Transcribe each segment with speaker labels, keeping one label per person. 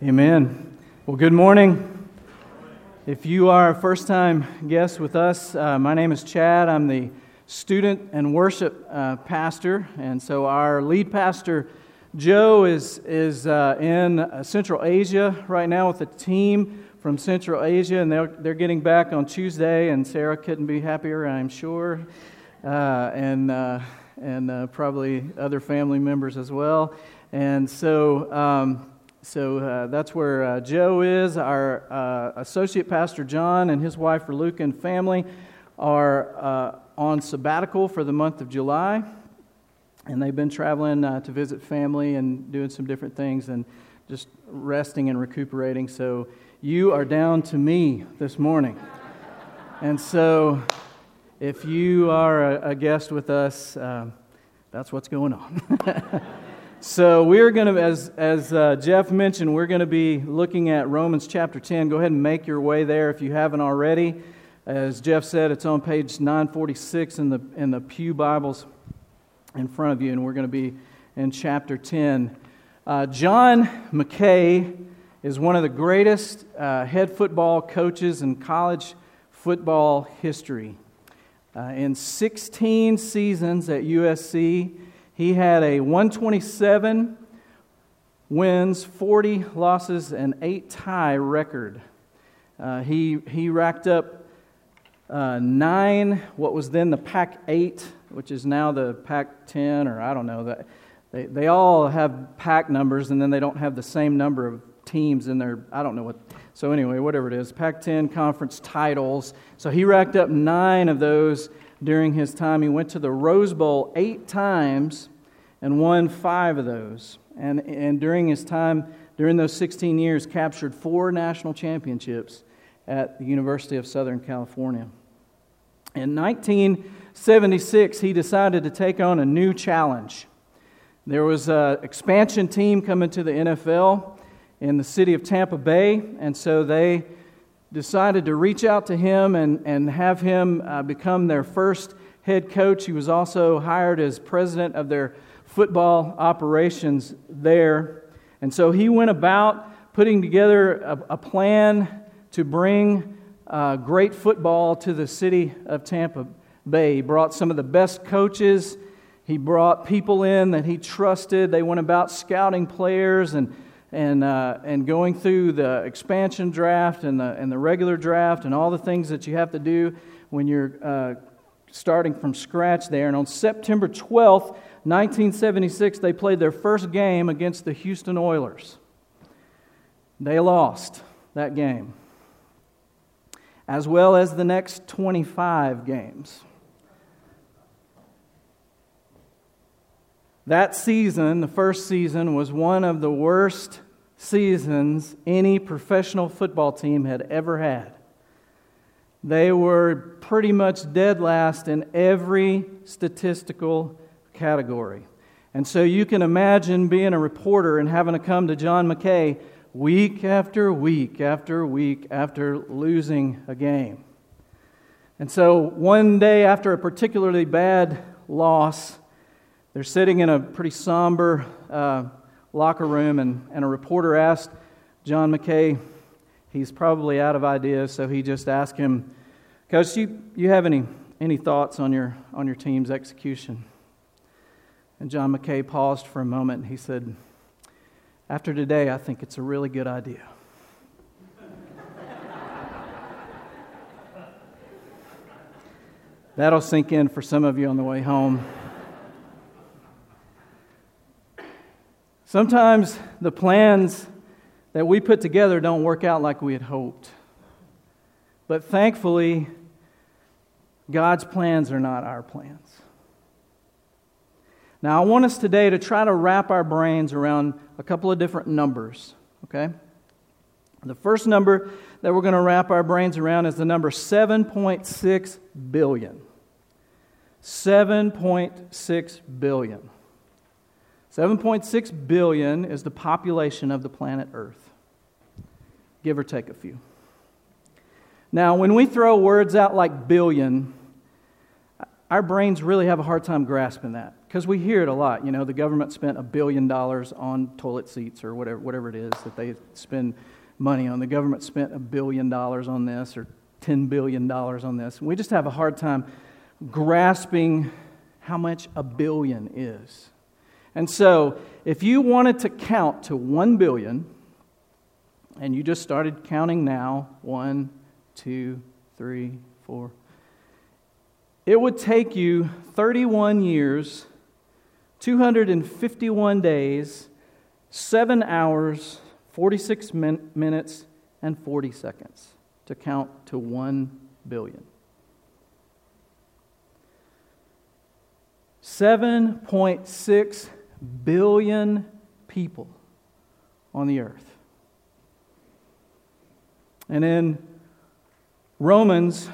Speaker 1: Amen. Well, good morning. If you are a first time guest with us, uh, my name is Chad. I'm the student and worship uh, pastor. And so our lead pastor, Joe, is, is uh, in uh, Central Asia right now with a team from Central Asia, and they're, they're getting back on Tuesday. And Sarah couldn't be happier, I'm sure. Uh, and uh, and probably other family members as well. And so, um, so uh, that's where uh, Joe is. Our uh, associate pastor John and his wife Luke and family are uh, on sabbatical for the month of July, and they've been traveling uh, to visit family and doing some different things and just resting and recuperating. So you are down to me this morning, and so if you are a, a guest with us, um, that's what's going on. So we're going to, as, as uh, Jeff mentioned, we're going to be looking at Romans chapter 10. Go ahead and make your way there if you haven't already. As Jeff said, it's on page 946 in the, in the Pew Bibles in front of you, and we're going to be in chapter 10. Uh, John McKay is one of the greatest uh, head football coaches in college football history. Uh, in 16 seasons at USC, he had a 127 wins, 40 losses, and 8 tie record. Uh, he, he racked up uh, nine, what was then the Pac 8, which is now the Pac 10, or I don't know. That they, they all have Pac numbers, and then they don't have the same number of teams in their, I don't know what. So, anyway, whatever it is, Pac 10 conference titles. So, he racked up nine of those during his time. He went to the Rose Bowl eight times and won five of those. And, and during his time, during those 16 years, captured four national championships at the University of Southern California. In 1976, he decided to take on a new challenge. There was an expansion team coming to the NFL in the city of Tampa Bay, and so they decided to reach out to him and, and have him uh, become their first head coach. He was also hired as president of their football operations there. And so he went about putting together a, a plan to bring uh, great football to the city of Tampa Bay. He brought some of the best coaches. He brought people in that he trusted. They went about scouting players and and, uh, and going through the expansion draft and the, and the regular draft and all the things that you have to do when you're uh, starting from scratch there. And on September 12th, 1976, they played their first game against the Houston Oilers. They lost that game, as well as the next 25 games. That season, the first season, was one of the worst seasons any professional football team had ever had. They were pretty much dead last in every statistical category. And so you can imagine being a reporter and having to come to John McKay week after week after week after losing a game. And so one day after a particularly bad loss, they're sitting in a pretty somber uh, locker room, and, and a reporter asked John McKay, he's probably out of ideas, so he just asked him, Coach, you, you have any, any thoughts on your, on your team's execution? And John McKay paused for a moment and he said, After today, I think it's a really good idea. That'll sink in for some of you on the way home. Sometimes the plans that we put together don't work out like we had hoped. But thankfully, God's plans are not our plans. Now, I want us today to try to wrap our brains around a couple of different numbers, okay? The first number that we're going to wrap our brains around is the number 7.6 billion. 7.6 billion. 7.6 billion is the population of the planet Earth, give or take a few. Now, when we throw words out like billion, our brains really have a hard time grasping that because we hear it a lot. You know, the government spent a billion dollars on toilet seats or whatever, whatever it is that they spend money on. The government spent a billion dollars on this or $10 billion on this. We just have a hard time grasping how much a billion is. And so, if you wanted to count to 1 billion, and you just started counting now one, two, three, four, it would take you 31 years, 251 days, 7 hours, 46 min- minutes, and 40 seconds to count to 1 billion. 7.6 billion people on the earth. And in Romans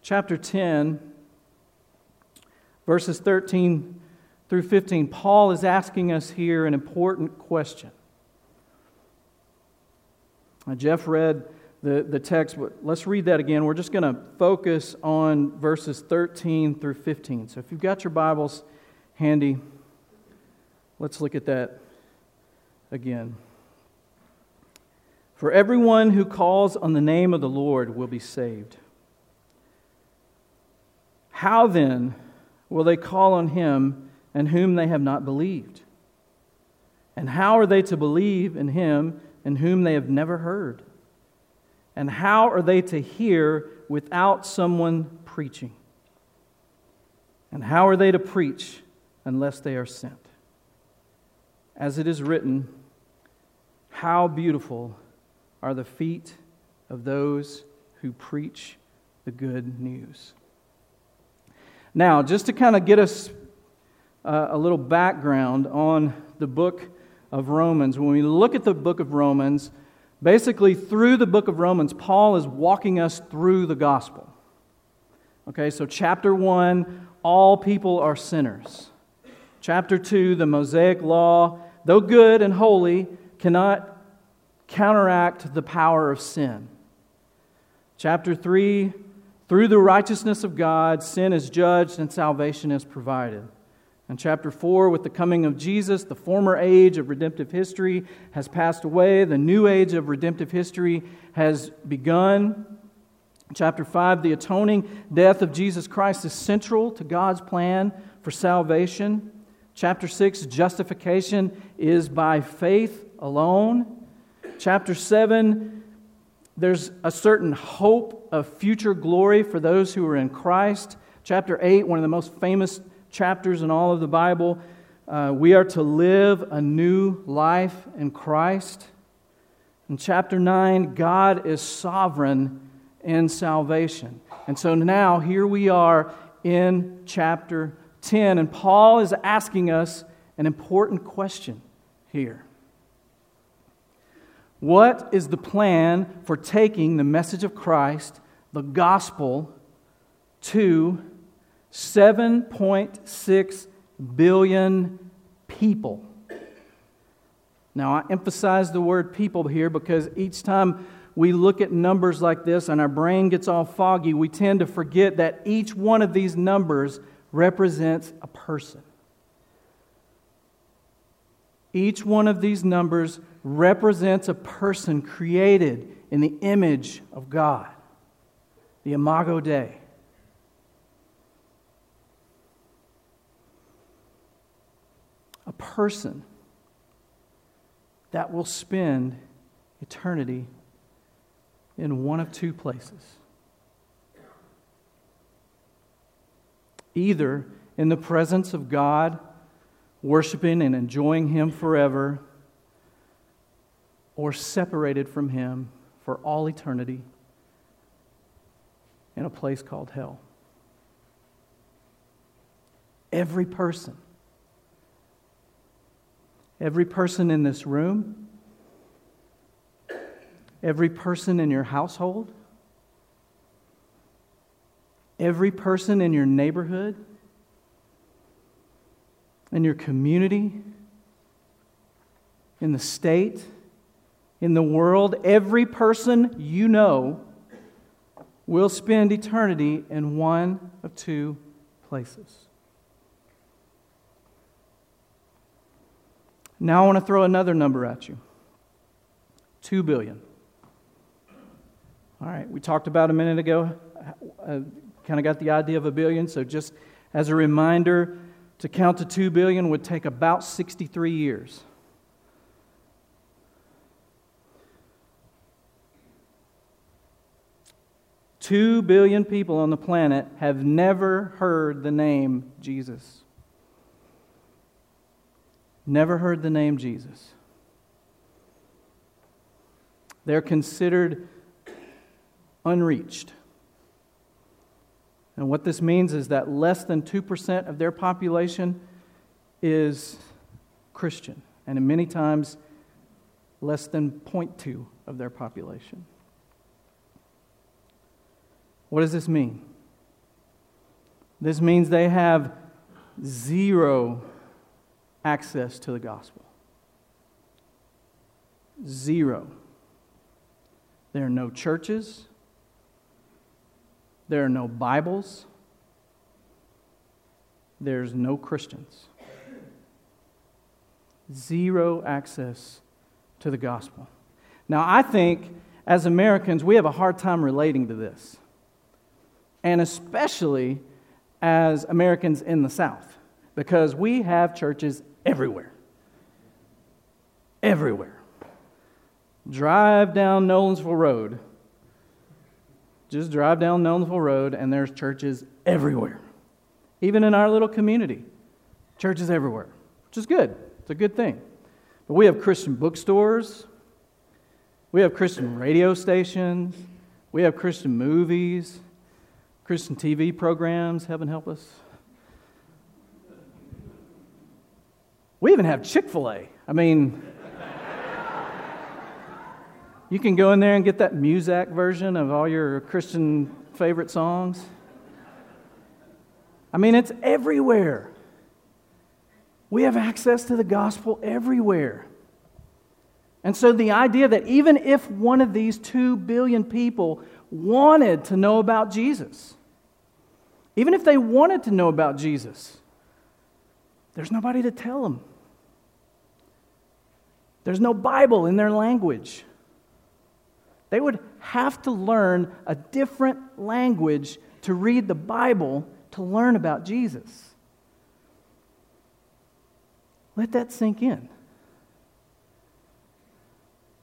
Speaker 1: chapter 10, verses 13 through 15, Paul is asking us here an important question. Now, Jeff read the, the text, but let's read that again. We're just going to focus on verses 13 through 15. So if you've got your Bibles handy, let's look at that again. For everyone who calls on the name of the Lord will be saved. How then will they call on him in whom they have not believed? And how are they to believe in him in whom they have never heard? And how are they to hear without someone preaching? And how are they to preach unless they are sent? As it is written, How beautiful are the feet of those who preach the good news. Now, just to kind of get us uh, a little background on the book of Romans, when we look at the book of Romans, Basically, through the book of Romans, Paul is walking us through the gospel. Okay, so chapter 1, all people are sinners. Chapter 2, the Mosaic law, though good and holy, cannot counteract the power of sin. Chapter 3, through the righteousness of God, sin is judged and salvation is provided. In chapter 4, with the coming of Jesus, the former age of redemptive history has passed away. The new age of redemptive history has begun. chapter 5, the atoning death of Jesus Christ is central to God's plan for salvation. Chapter 6, justification is by faith alone. Chapter 7, there's a certain hope of future glory for those who are in Christ. Chapter 8, one of the most famous chapters in all of the Bible, uh, we are to live a new life in Christ. In chapter 9, God is sovereign in salvation. And so now here we are in chapter 10, and Paul is asking us an important question here. What is the plan for taking the message of Christ, the gospel, to 7.6 billion people. Now, I emphasize the word people here because each time we look at numbers like this and our brain gets all foggy, we tend to forget that each one of these numbers represents a person. Each one of these numbers represents a person created in the image of God, the Imago Dei. a person that will spend eternity in one of two places. Either in the presence of God, worshiping and enjoying Him forever, or separated from Him for all eternity in a place called hell. Every person Every person in this room, every person in your household, every person in your neighborhood, in your community, in the state, in the world, every person you know will spend eternity in one of two places. Now I want to throw another number at you 2 billion. All right, we talked about a minute ago, uh, kind of got the idea of a billion, so just as a reminder, to count to 2 billion would take about 63 years. Two billion people on the planet have never heard the name Jesus. Never heard the name Jesus. They're considered unreached. And what this means is that less than 2% of their population is Christian, and in many times less than 0.2 of their population. What does this mean? This means they have zero access to the gospel. Zero. There are no churches. There are no Bibles. There's no Christians. Zero access to the gospel. Now, I think as Americans, we have a hard time relating to this, and especially as Americans in the South, because we have churches everywhere. Everywhere. Drive down Nolensville Road just drive down Nolensville Road, and there's churches everywhere. Even in our little community, churches everywhere, which is good. It's a good thing. But we have Christian bookstores, we have Christian radio stations, we have Christian movies, Christian TV programs, heaven help us. We even have Chick fil A. I mean, you can go in there and get that Muzak version of all your Christian favorite songs. I mean, it's everywhere. We have access to the gospel everywhere. And so the idea that even if one of these two billion people wanted to know about Jesus, even if they wanted to know about Jesus, there's nobody to tell them. There's no Bible in their language. They would have to learn a different language to read the Bible to learn about Jesus. Let that sink in.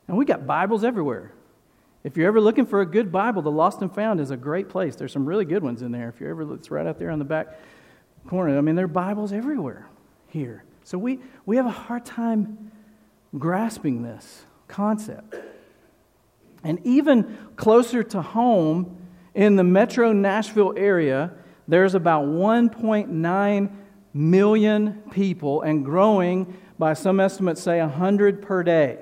Speaker 1: And we got Bibles everywhere. If you're ever looking for a good Bible, the Lost and Found is a great place. There's some really good ones in there. If you're ever, it's right out there on the back corner. I mean, there are Bibles everywhere here. So we, we have a hard time grasping this concept. And even closer to home, in the metro Nashville area, there's about 1.9 million people and growing by some estimates say 100 per day.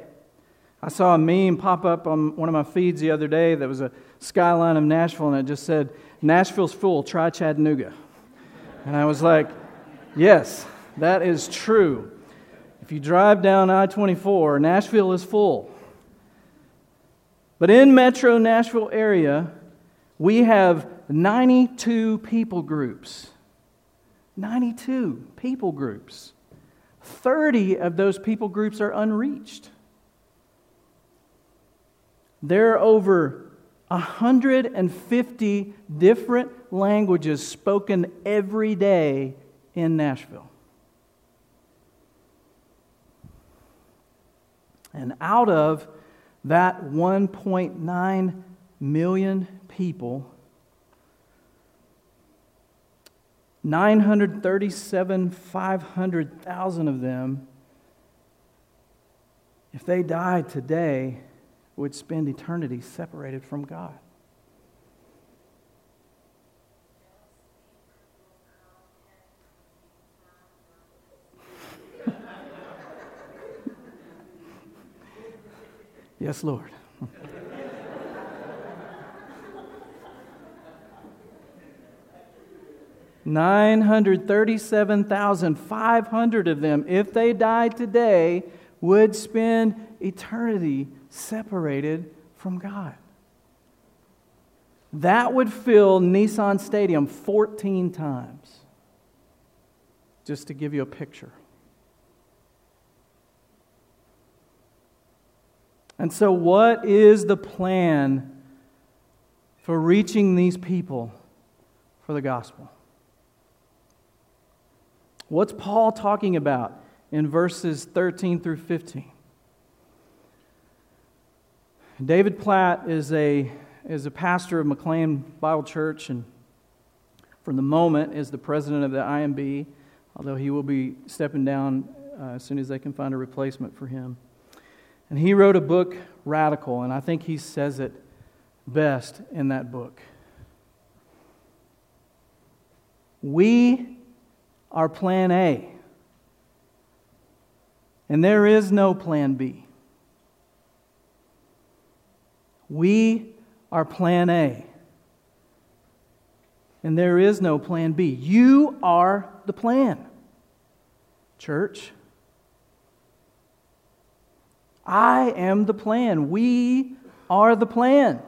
Speaker 1: I saw a meme pop up on one of my feeds the other day that was a skyline of Nashville and it just said, Nashville's full, try Chattanooga. And I was like, yes, that is true. If you drive down I 24, Nashville is full. But in metro Nashville area, we have 92 people groups. 92 people groups. 30 of those people groups are unreached. There are over 150 different languages spoken every day in Nashville. And out of that 1.9 million people, 937, 500,000 of them, if they died today, would spend eternity separated from God. Yes, Lord. Nine hundred thirty-seven thousand five hundred of them, if they died today, would spend eternity separated from God. That would fill Nissan Stadium 14 times. just to give you a picture. And so, what is the plan for reaching these people for the gospel? What's Paul talking about in verses 13 through 15? David Platt is a, is a pastor of McLean Bible Church and for the moment is the president of the IMB, although he will be stepping down uh, as soon as they can find a replacement for him. And he wrote a book, Radical, and I think he says it best in that book. We are plan A, and there is no plan B. We are plan A, and there is no plan B. You are the plan, church. I am the plan. We are the plan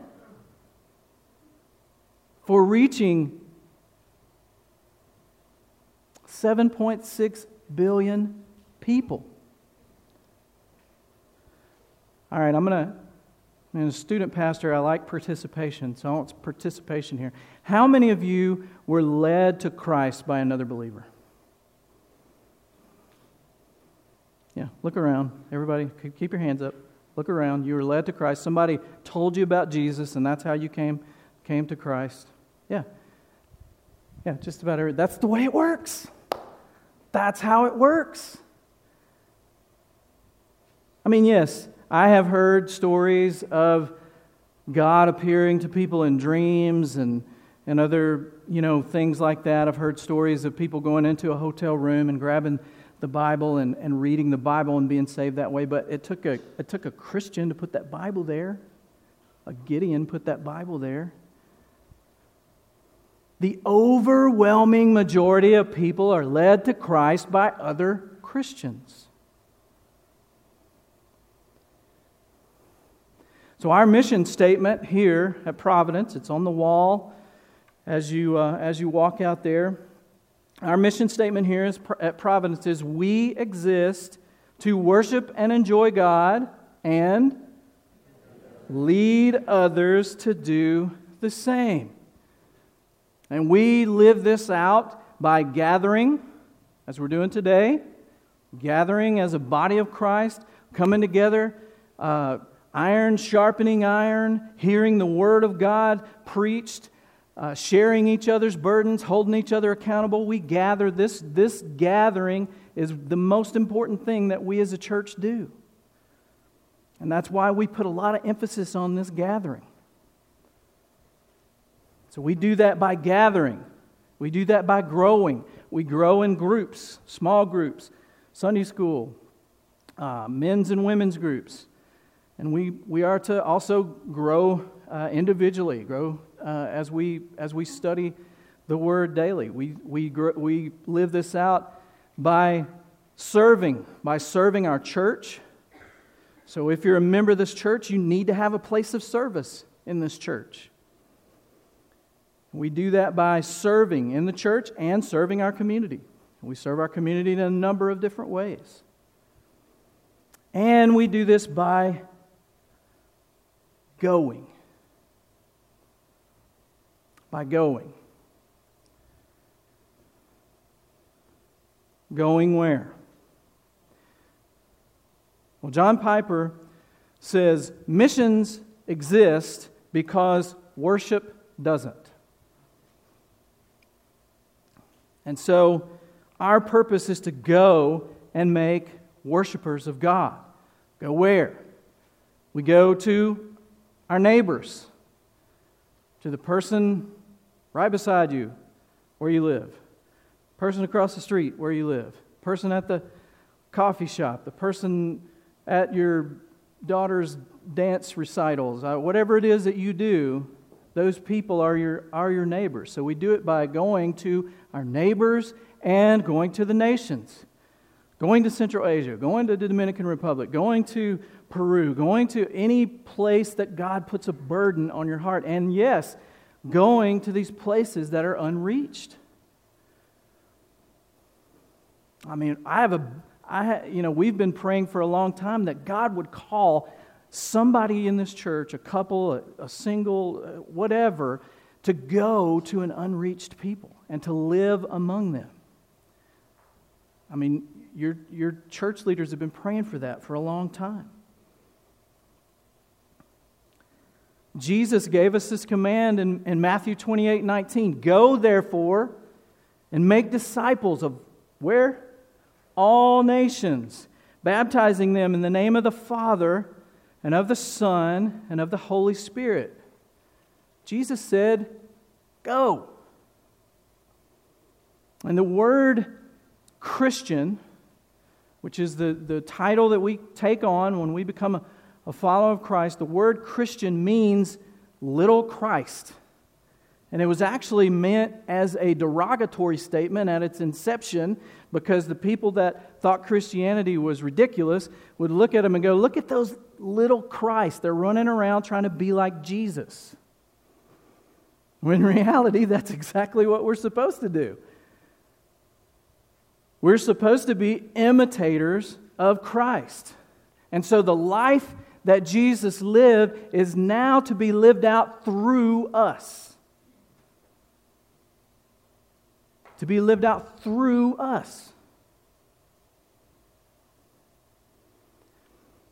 Speaker 1: for reaching 7.6 billion people. All right, I'm going to, I'm a student pastor, I like participation, so I want participation here. How many of you were led to Christ by another believer? Yeah, look around. Everybody, keep your hands up. Look around. You were led to Christ. Somebody told you about Jesus, and that's how you came, came to Christ. Yeah. Yeah, just about every. That's the way it works. That's how it works. I mean, yes, I have heard stories of God appearing to people in dreams and, and other, you know, things like that. I've heard stories of people going into a hotel room and grabbing the Bible and, and reading the Bible and being saved that way, but it took, a, it took a Christian to put that Bible there. A Gideon put that Bible there. The overwhelming majority of people are led to Christ by other Christians. So, our mission statement here at Providence, it's on the wall as you, uh, as you walk out there. Our mission statement here is, at Providence is we exist to worship and enjoy God and lead others to do the same. And we live this out by gathering, as we're doing today, gathering as a body of Christ, coming together, uh, iron sharpening iron, hearing the Word of God preached uh, sharing each other's burdens, holding each other accountable. We gather. This, this gathering is the most important thing that we as a church do. And that's why we put a lot of emphasis on this gathering. So we do that by gathering, we do that by growing. We grow in groups, small groups, Sunday school, uh, men's and women's groups. And we, we are to also grow uh, individually, grow uh, as, we, as we study the Word daily. We, we, we live this out by serving, by serving our church. So if you're a member of this church, you need to have a place of service in this church. We do that by serving in the church and serving our community. We serve our community in a number of different ways. And we do this by going by going. Going where? Well, John Piper says missions exist because worship doesn't. And so our purpose is to go and make worshipers of God. Go where? We go to our neighbors, to the person right beside you where you live, person across the street where you live, person at the coffee shop, the person at your daughter's dance recitals, uh, whatever it is that you do, those people are your, are your neighbors. So we do it by going to our neighbors and going to the nations. Going to Central Asia, going to the Dominican Republic, going to Peru, going to any place that God puts a burden on your heart. And yes, going to these places that are unreached. I mean, I have a, I, you know, we've been praying for a long time that God would call somebody in this church, a couple, a, a single, uh, whatever, to go to an unreached people and to live among them. I mean, your, your church leaders have been praying for that for a long time. Jesus gave us this command in, in Matthew 28 19. Go, therefore, and make disciples of where? All nations, baptizing them in the name of the Father and of the Son and of the Holy Spirit. Jesus said, Go. And the word Christian, which is the, the title that we take on when we become a, a follower of Christ, the word Christian means little Christ. And it was actually meant as a derogatory statement at its inception because the people that thought Christianity was ridiculous would look at them and go, Look at those little Christ. They're running around trying to be like Jesus. When in reality, that's exactly what we're supposed to do. We're supposed to be imitators of Christ. And so the life that Jesus lived is now to be lived out through us. To be lived out through us.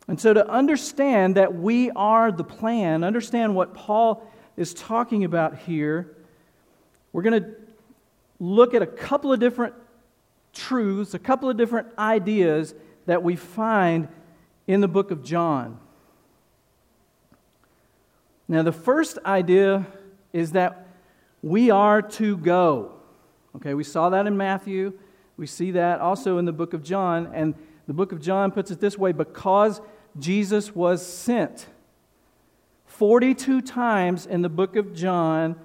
Speaker 1: And so, to understand that we are the plan, understand what Paul is talking about here, we're going to look at a couple of different truths, a couple of different ideas that we find in the book of John. Now, the first idea is that we are to go. Okay, we saw that in Matthew. We see that also in the book of John. And the book of John puts it this way because Jesus was sent. 42 times in the book of John,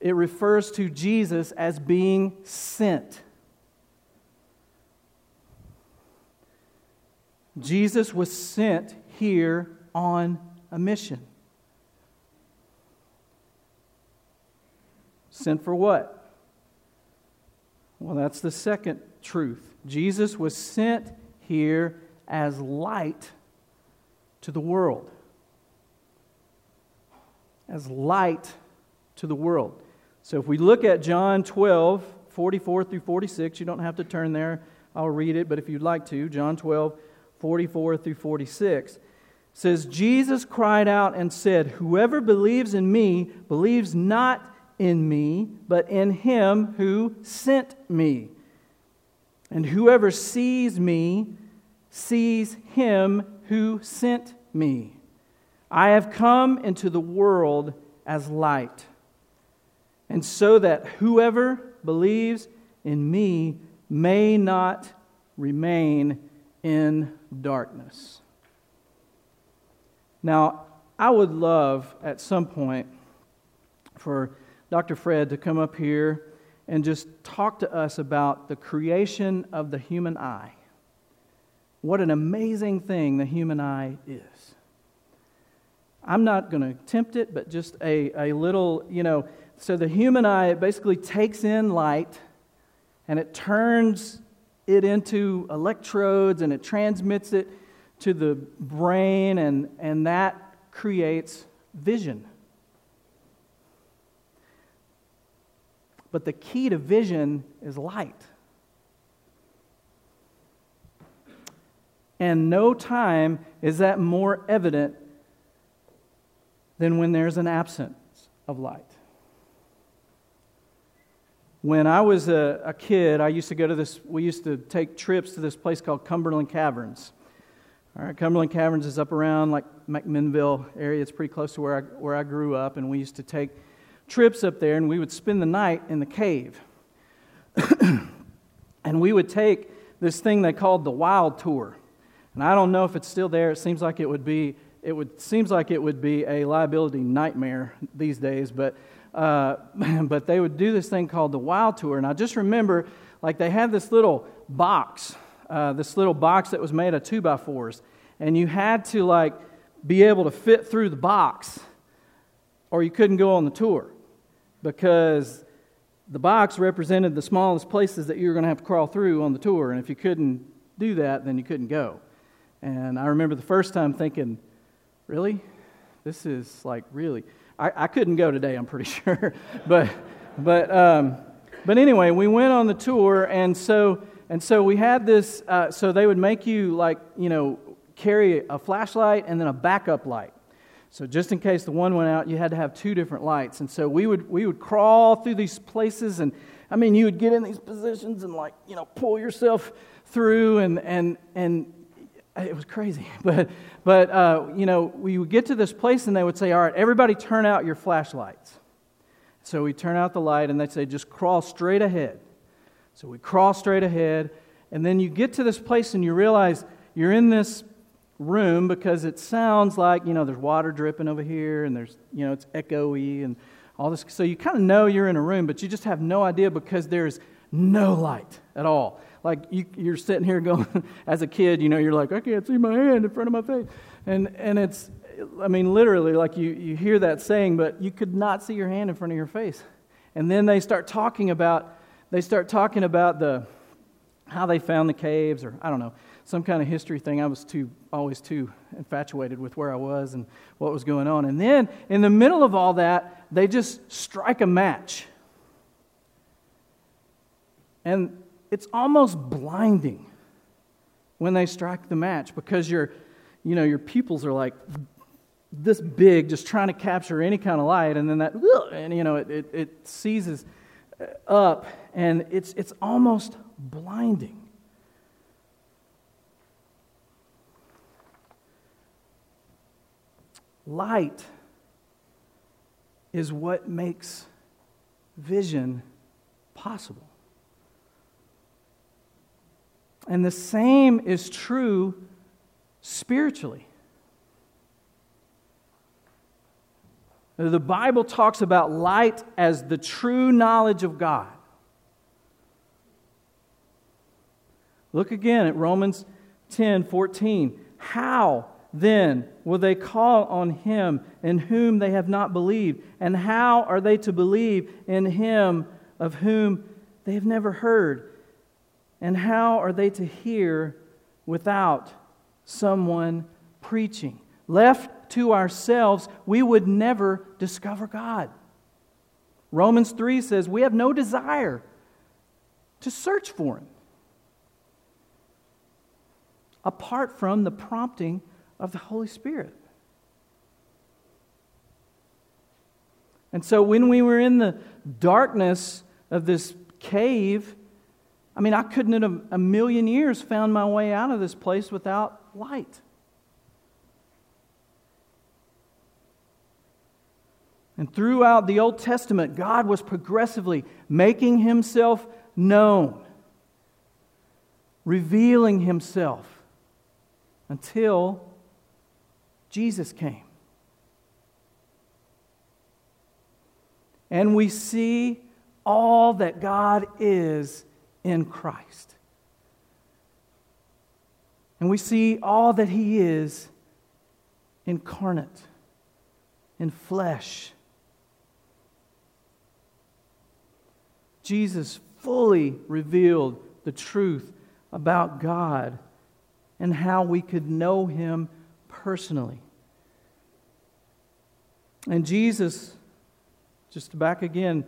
Speaker 1: it refers to Jesus as being sent. Jesus was sent here on a mission. Sent for what? Well, that's the second truth. Jesus was sent here as light to the world. As light to the world. So if we look at John 12, 44 through 46, you don't have to turn there. I'll read it, but if you'd like to, John 12, 44 through 46 says, Jesus cried out and said, Whoever believes in me believes not in me, but in him who sent me. And whoever sees me sees him who sent me. I have come into the world as light, and so that whoever believes in me may not remain in darkness. Now, I would love at some point for Dr. Fred to come up here and just talk to us about the creation of the human eye. What an amazing thing the human eye is. I'm not going to attempt it, but just a, a little, you know. So the human eye, basically takes in light and it turns it into electrodes and it transmits it to the brain, and, and that creates vision. But the key to vision is light. And no time is that more evident than when there's an absence of light. When I was a, a, kid, I used to go to this, we used to take trips to this place called Cumberland Caverns. All right, Cumberland Caverns is up around like McMinnville area. It's pretty close to where I, where I grew up, and we used to take trips up there, and we would spend the night in the cave. and we would take this thing they called the Wild Tour. And I don't know if it's still there. It seems like it would be it would seems like it would be a liability nightmare these days, but uh, but they would do this thing called the Wild Tour, and I just remember like they had this little box, uh, this little box that was made of two by fours, and you had to like be able to fit through the box, or you couldn't go on the tour because the box represented the smallest places that you were going to have to crawl through on the tour. And if you couldn't do that, then you couldn't go. And I remember the first time thinking, really? This is like really. I, I couldn't go today, I'm pretty sure. but, but, um, but anyway, we went on the tour, and so, and so we had this. Uh, so they would make you, like, you know, carry a flashlight and then a backup light. So just in case the one went out, you had to have two different lights. And so we would we would crawl through these places and I mean you would get in these positions and like, you know, pull yourself through and and and it was crazy. But but uh, you know, we would get to this place and they would say, All right, everybody turn out your flashlights. So we turn out the light and they'd say, just crawl straight ahead. So we crawl straight ahead, and then you get to this place and you realize you're in this room because it sounds like, you know, there's water dripping over here and there's, you know, it's echoey and all this. So you kind of know you're in a room, but you just have no idea because there's no light at all. Like you, you're sitting here going, as a kid, you know, you're like, I can't see my hand in front of my face. And, and it's, I mean, literally, like you, you hear that saying, but you could not see your hand in front of your face. And then they start talking about, they start talking about the, how they found the caves, or I don't know some kind of history thing. I was too always too infatuated with where I was and what was going on. And then in the middle of all that, they just strike a match. And it's almost blinding when they strike the match because your you know your pupils are like this big just trying to capture any kind of light and then that and you know it, it, it seizes up and it's it's almost blinding Light is what makes vision possible. And the same is true spiritually. The Bible talks about light as the true knowledge of God. Look again at Romans 10 14. How then will they call on him in whom they have not believed? And how are they to believe in him of whom they have never heard? And how are they to hear without someone preaching? Left to ourselves, we would never discover God. Romans 3 says we have no desire to search for him apart from the prompting of the Holy Spirit. And so when we were in the darkness of this cave, I mean, I couldn't in a, a million years found my way out of this place without light. And throughout the Old Testament, God was progressively making himself known, revealing himself until Jesus came. And we see all that God is in Christ. And we see all that He is incarnate, in flesh. Jesus fully revealed the truth about God and how we could know Him personally. And Jesus, just back again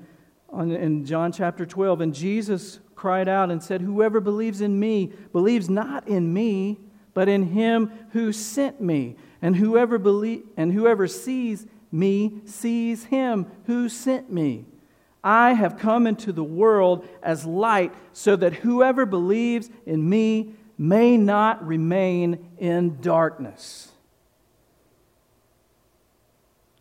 Speaker 1: on, in John chapter 12, and Jesus cried out and said, Whoever believes in me believes not in me, but in him who sent me. And whoever, believe, and whoever sees me sees him who sent me. I have come into the world as light so that whoever believes in me may not remain in darkness.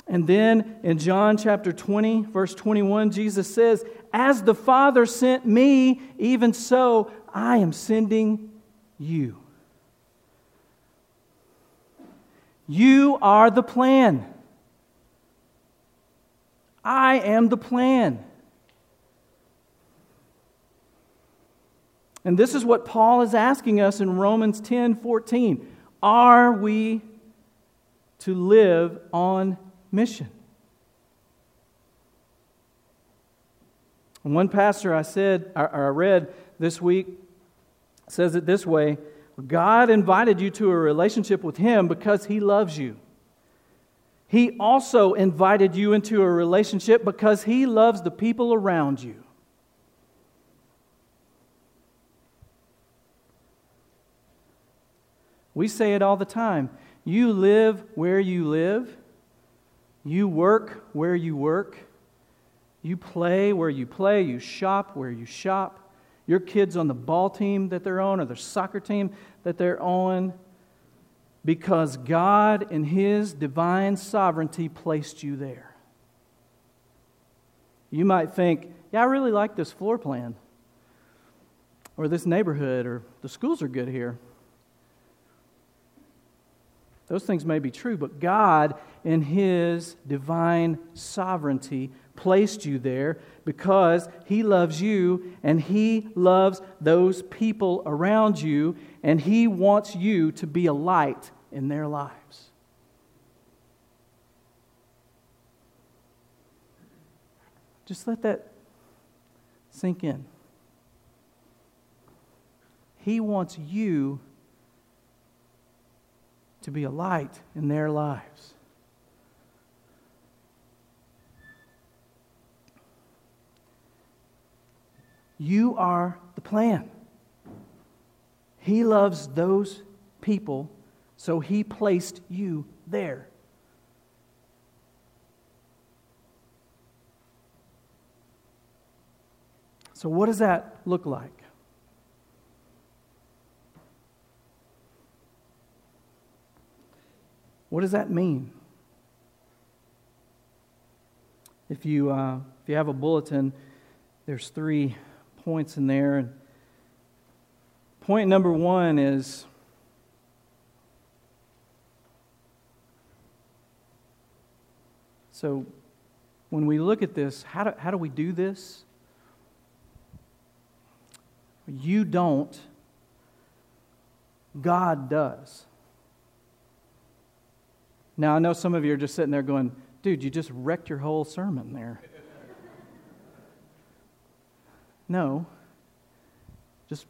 Speaker 1: And then in John chapter 20, verse 21, Jesus says, As the Father sent me, even so I am sending you. You are the plan. I am the plan. And this is what Paul is asking us in Romans 10 14. Are we to live on mission. And one pastor I said, or I read this week, says it this way God invited you to a relationship with Him because He loves you. He also invited you into a relationship because He loves the people around you. We say it all the time. You live where you live, you work where you work, you play where you play, you shop where you shop. Your kids on the ball team that they're on or the soccer team that they're on because God, in His divine sovereignty, placed you there. You might think, yeah, I really like this floor plan, or this neighborhood, or the schools are good here. Those things may be true, but God, in His divine sovereignty, placed you there because He loves you and He loves those people around you, and He wants you to be a light in their lives. Just let that sink in. He wants you to be a light in their lives. You are the plan. He loves those people so he placed you there. So, what does that look like? What does that mean? If you, uh, if you have a bulletin, there's three points in there. And point number one is So, when we look at this, how do, how do we do this? You don't, God does. Now, I know some of you are just sitting there going, dude, you just wrecked your whole sermon there. no. Just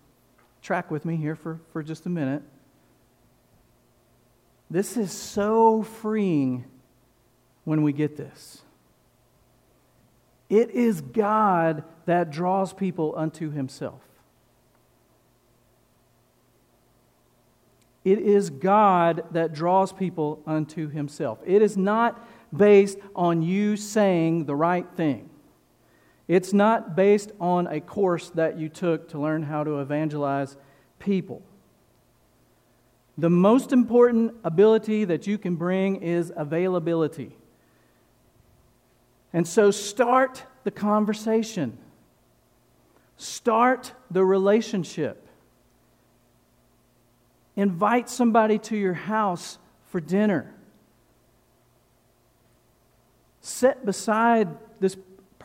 Speaker 1: track with me here for, for just a minute. This is so freeing when we get this. It is God that draws people unto himself. It is God that draws people unto himself. It is not based on you saying the right thing. It's not based on a course that you took to learn how to evangelize people. The most important ability that you can bring is availability. And so start the conversation, start the relationship. Invite somebody to your house for dinner. Sit beside this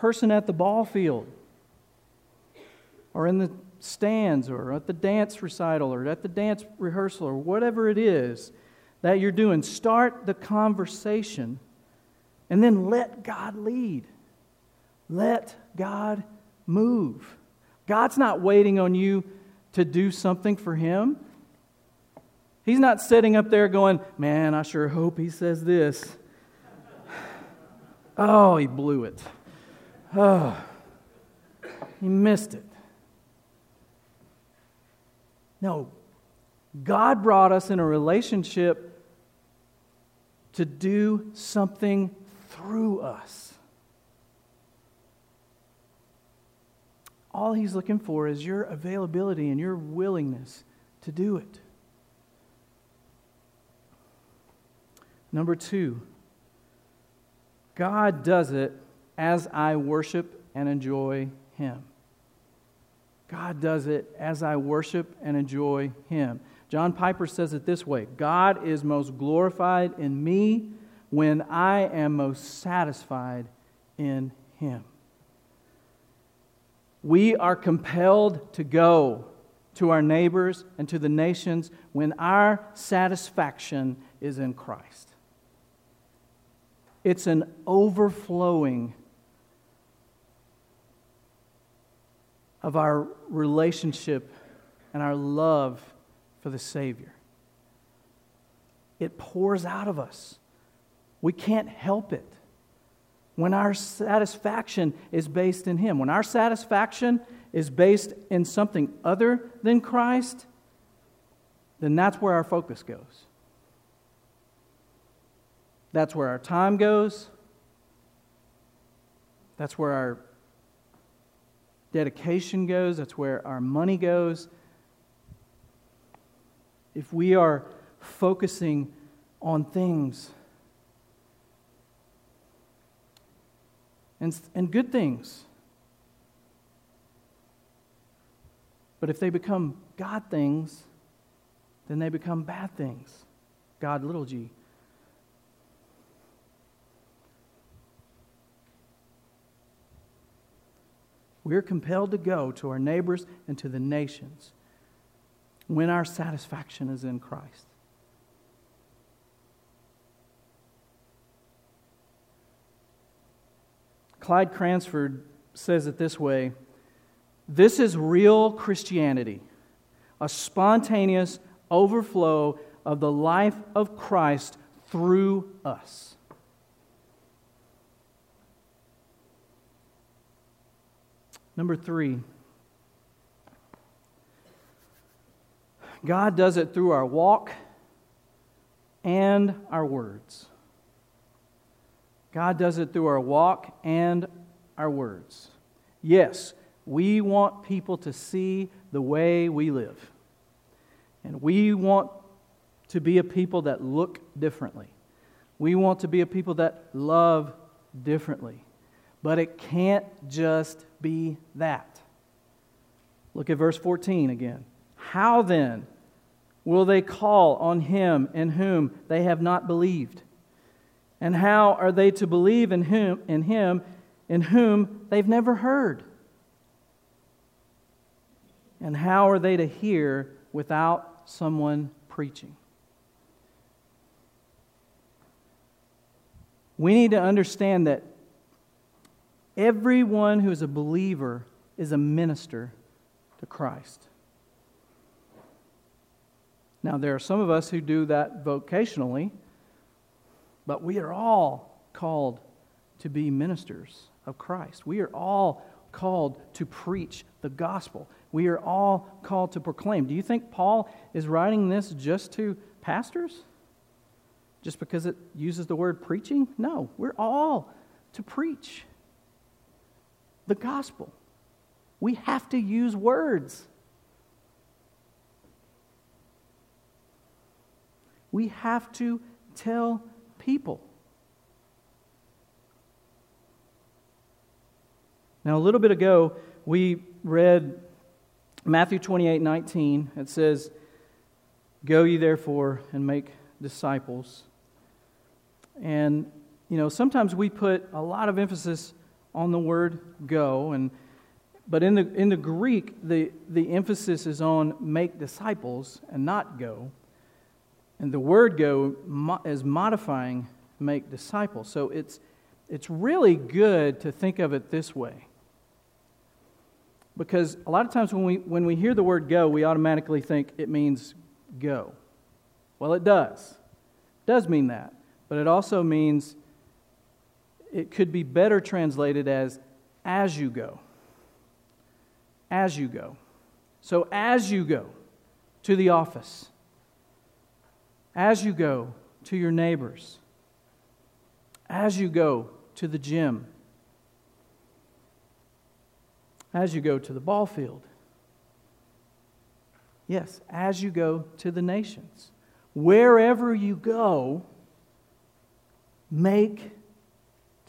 Speaker 1: person at the ball field or in the stands or at the dance recital or at the dance rehearsal or whatever it is that you're doing. Start the conversation and then let God lead. Let God move. God's not waiting on you to do something for Him. He's not sitting up there going, Man, I sure hope He says this. Oh, he blew it. Oh, he missed it. No, God brought us in a relationship to do something through us. All he's looking for is your availability and your willingness to do it. Number two, God does it as I worship and enjoy him. God does it as I worship and enjoy him. John Piper says it this way God is most glorified in me when I am most satisfied in Him. We are compelled to go to our neighbors and to the nations when our satisfaction is in Christ. It's an overflowing of our relationship and our love for the Savior. It pours out of us. We can't help it. When our satisfaction is based in Him, when our satisfaction is based in something other than Christ, then that's where our focus goes. That's where our time goes. That's where our dedication goes. That's where our money goes. If we are focusing on things and, and good things, but if they become God things, then they become bad things. God, little g. We are compelled to go to our neighbors and to the nations when our satisfaction is in Christ. Clyde Cranford says it this way This is real Christianity, a spontaneous overflow of the life of Christ through us. Number three, God does it through our walk and our words. God does it through our walk and our words. Yes, we want people to see the way we live. And we want to be a people that look differently. We want to be a people that love differently. But it can't just be that. Look at verse 14 again. How then will they call on him in whom they have not believed? And how are they to believe in him in him in whom they've never heard? And how are they to hear without someone preaching? We need to understand that Everyone who is a believer is a minister to Christ. Now, there are some of us who do that vocationally, but we are all called to be ministers of Christ. We are all called to preach the gospel. We are all called to proclaim. Do you think Paul is writing this just to pastors? Just because it uses the word preaching? No, we're all to preach the gospel. We have to use words. We have to tell people. Now, a little bit ago, we read Matthew 28 19. It says, Go ye therefore and make disciples. And, you know, sometimes we put a lot of emphasis on the word go. And, but in the, in the Greek, the, the emphasis is on make disciples and not go. And the word go is modifying make disciples. So it's, it's really good to think of it this way. Because a lot of times when we, when we hear the word go, we automatically think it means go. Well, it does. It does mean that. But it also means it could be better translated as as you go. As you go. So, as you go to the office, as you go to your neighbors, as you go to the gym, as you go to the ball field, yes, as you go to the nations, wherever you go, make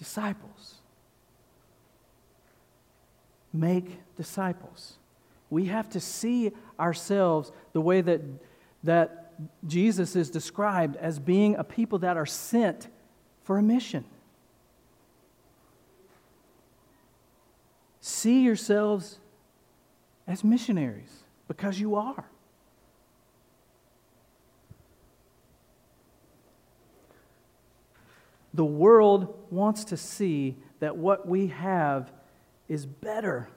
Speaker 1: disciples. Make disciples. We have to see ourselves the way that, that Jesus is described as being a people that are sent for a mission. See yourselves as missionaries because you are. The world wants to see that what we have is better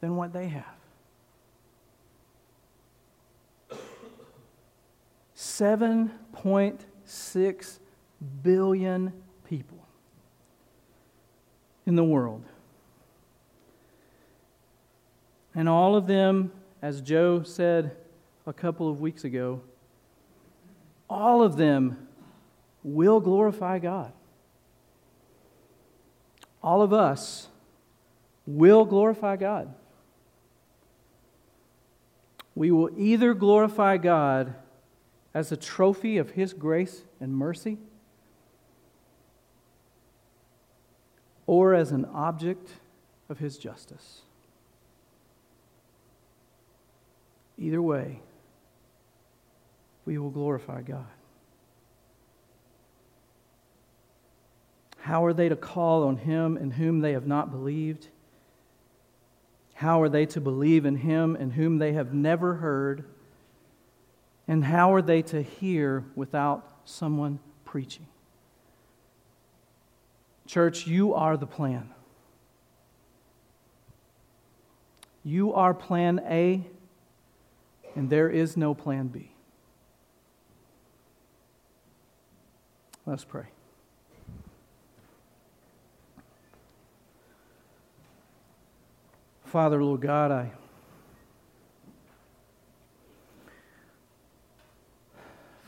Speaker 1: than what they have. 7.6 billion people in the world. And all of them, as Joe said a couple of weeks ago, all of them will glorify God. All of us will glorify God. We will either glorify God as a trophy of His grace and mercy, or as an object of His justice. Either way, we will glorify God. How are they to call on Him in whom they have not believed? How are they to believe in Him in whom they have never heard? And how are they to hear without someone preaching? Church, you are the plan. You are plan A, and there is no plan B. Let's pray. Father, Lord God, I.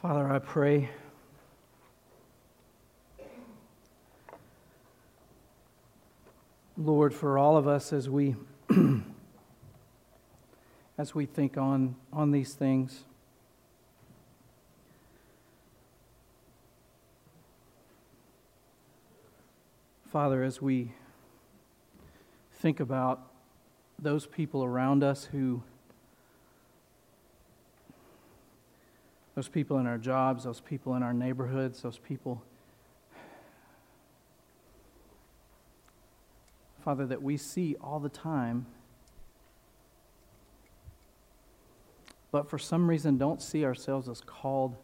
Speaker 1: Father, I pray. Lord, for all of us as we as we think on, on these things. Father, as we think about those people around us who, those people in our jobs, those people in our neighborhoods, those people, Father, that we see all the time, but for some reason don't see ourselves as called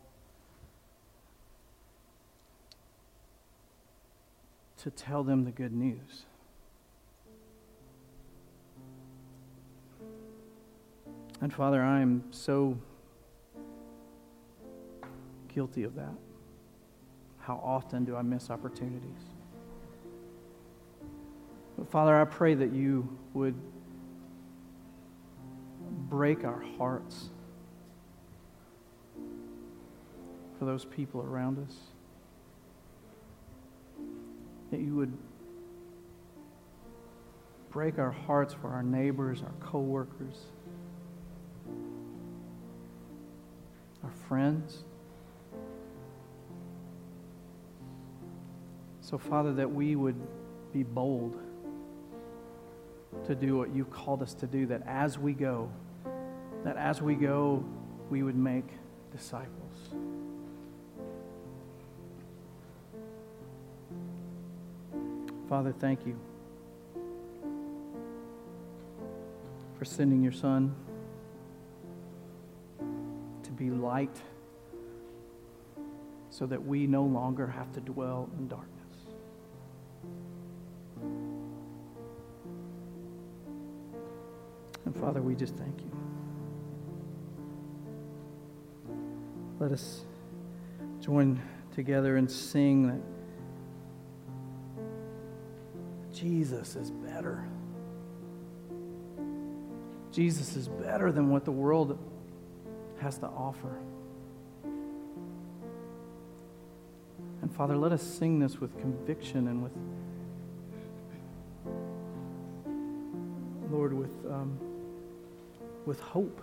Speaker 1: to tell them the good news. And Father, I am so guilty of that. How often do I miss opportunities? But Father, I pray that you would break our hearts for those people around us. That you would break our hearts for our neighbors, our coworkers. Our friends. So, Father, that we would be bold to do what you've called us to do, that as we go, that as we go, we would make disciples. Father, thank you for sending your son be light so that we no longer have to dwell in darkness. And Father, we just thank you. Let us join together and sing that Jesus is better. Jesus is better than what the world has to offer. And Father, let us sing this with conviction and with, Lord, with, um, with hope.